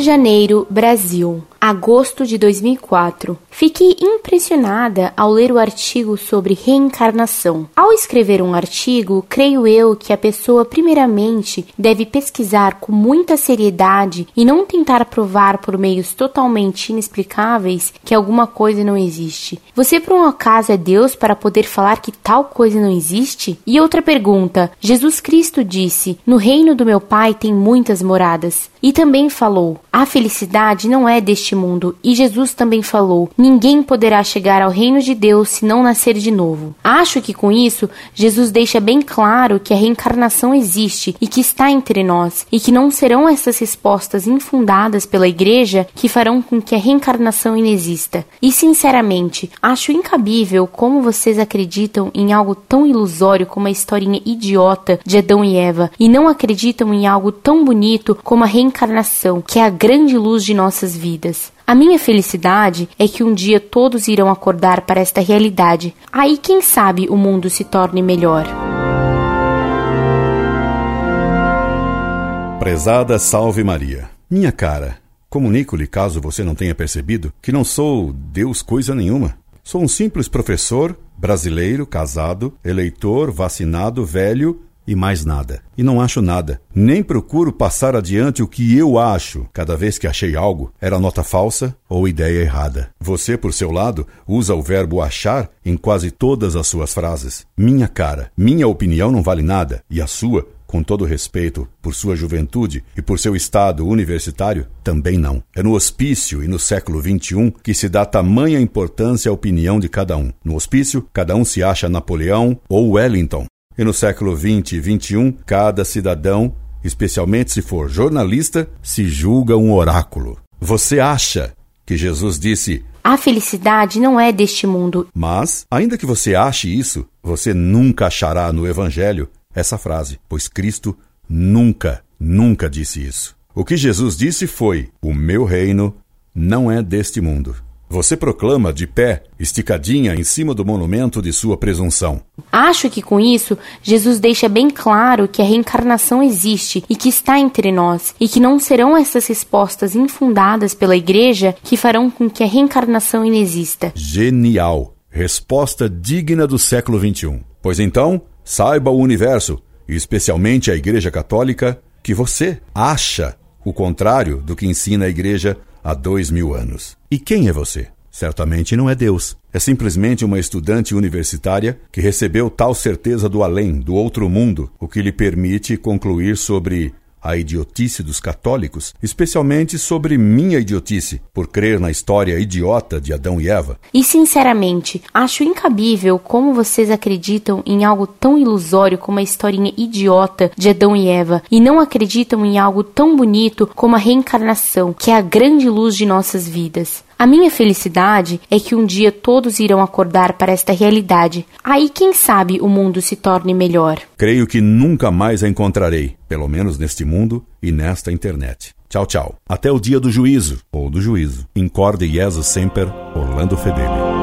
Janeiro, Brasil agosto de 2004. Fiquei impressionada ao ler o artigo sobre reencarnação. Ao escrever um artigo, creio eu que a pessoa, primeiramente, deve pesquisar com muita seriedade e não tentar provar por meios totalmente inexplicáveis que alguma coisa não existe. Você, por um acaso, é Deus para poder falar que tal coisa não existe? E outra pergunta: Jesus Cristo disse: No reino do meu Pai tem muitas moradas. E também falou: A felicidade não é deste mundo, e Jesus também falou: Ninguém poderá chegar ao reino de Deus se não nascer de novo. Acho que com isso, Jesus deixa bem claro que a reencarnação existe e que está entre nós, e que não serão essas respostas infundadas pela Igreja que farão com que a reencarnação inexista. E sinceramente, acho incabível como vocês acreditam em algo tão ilusório como a historinha idiota de Adão e Eva, e não acreditam em algo tão bonito como a reencarnação, que é a grande luz de nossas vidas. A minha felicidade é que um dia todos irão acordar para esta realidade. Aí, quem sabe, o mundo se torne melhor. Prezada Salve Maria. Minha cara, comunico-lhe, caso você não tenha percebido, que não sou Deus coisa nenhuma. Sou um simples professor, brasileiro, casado, eleitor, vacinado, velho e mais nada. E não acho nada. Nem procuro passar adiante o que eu acho. Cada vez que achei algo, era nota falsa ou ideia errada. Você, por seu lado, usa o verbo achar em quase todas as suas frases. Minha cara, minha opinião não vale nada, e a sua com todo respeito por sua juventude e por seu estado universitário, também não. É no hospício e no século XXI que se dá tamanha importância à opinião de cada um. No hospício, cada um se acha Napoleão ou Wellington. E no século XX e XXI, cada cidadão, especialmente se for jornalista, se julga um oráculo. Você acha que Jesus disse: A felicidade não é deste mundo. Mas, ainda que você ache isso, você nunca achará no Evangelho essa frase, pois Cristo nunca, nunca disse isso. O que Jesus disse foi: O meu reino não é deste mundo. Você proclama de pé, esticadinha em cima do monumento de sua presunção. Acho que com isso, Jesus deixa bem claro que a reencarnação existe e que está entre nós, e que não serão essas respostas infundadas pela Igreja que farão com que a reencarnação inexista. Genial! Resposta digna do século XXI. Pois então, saiba o universo, e especialmente a Igreja Católica, que você acha o contrário do que ensina a Igreja há dois mil anos. E quem é você? Certamente não é Deus. É simplesmente uma estudante universitária que recebeu tal certeza do além, do outro mundo, o que lhe permite concluir sobre a idiotice dos católicos, especialmente sobre minha idiotice, por crer na história idiota de Adão e Eva. E sinceramente, acho incabível como vocês acreditam em algo tão ilusório como a historinha idiota de Adão e Eva, e não acreditam em algo tão bonito como a reencarnação, que é a grande luz de nossas vidas. A minha felicidade é que um dia todos irão acordar para esta realidade. Aí, quem sabe, o mundo se torne melhor. Creio que nunca mais a encontrarei, pelo menos neste mundo e nesta internet. Tchau, tchau. Até o dia do juízo, ou do juízo. Incorde Jesus Semper, Orlando Fedeli.